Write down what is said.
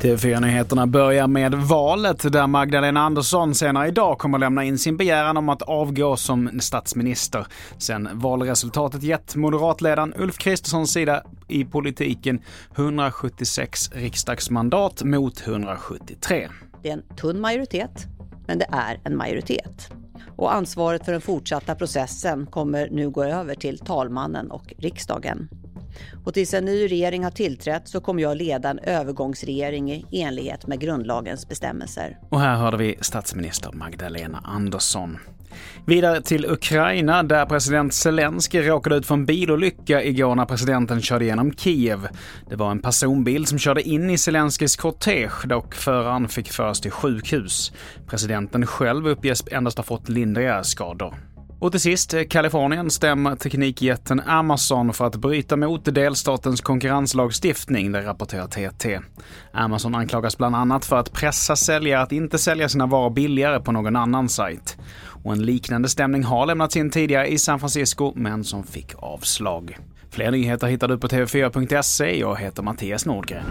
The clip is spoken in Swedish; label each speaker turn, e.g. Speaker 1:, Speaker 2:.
Speaker 1: TV4-nyheterna börjar med valet där Magdalena Andersson senare idag kommer lämna in sin begäran om att avgå som statsminister. Sen valresultatet gett moderatledaren Ulf Kristerssons sida i politiken 176 riksdagsmandat mot 173.
Speaker 2: Det är en tunn majoritet, men det är en majoritet. Och ansvaret för den fortsatta processen kommer nu gå över till talmannen och riksdagen. Och tills en ny regering har tillträtt så kommer jag leda en övergångsregering i enlighet med grundlagens bestämmelser.
Speaker 1: Och här hörde vi statsminister Magdalena Andersson. Vidare till Ukraina där president Zelensky råkade ut för en bilolycka igår när presidenten körde genom Kiev. Det var en personbil som körde in i Zelenskys kortege dock föraren fick föras till sjukhus. Presidenten själv uppges endast ha fått lindriga skador. Och till sist, Kalifornien stämmer teknikjätten Amazon för att bryta mot delstatens konkurrenslagstiftning, det rapporterar TT. Amazon anklagas bland annat för att pressa säljare att inte sälja sina varor billigare på någon annan sajt. Och en liknande stämning har lämnats in tidigare i San Francisco, men som fick avslag. Fler nyheter hittar du på tv4.se. Jag heter Mattias Nordgren.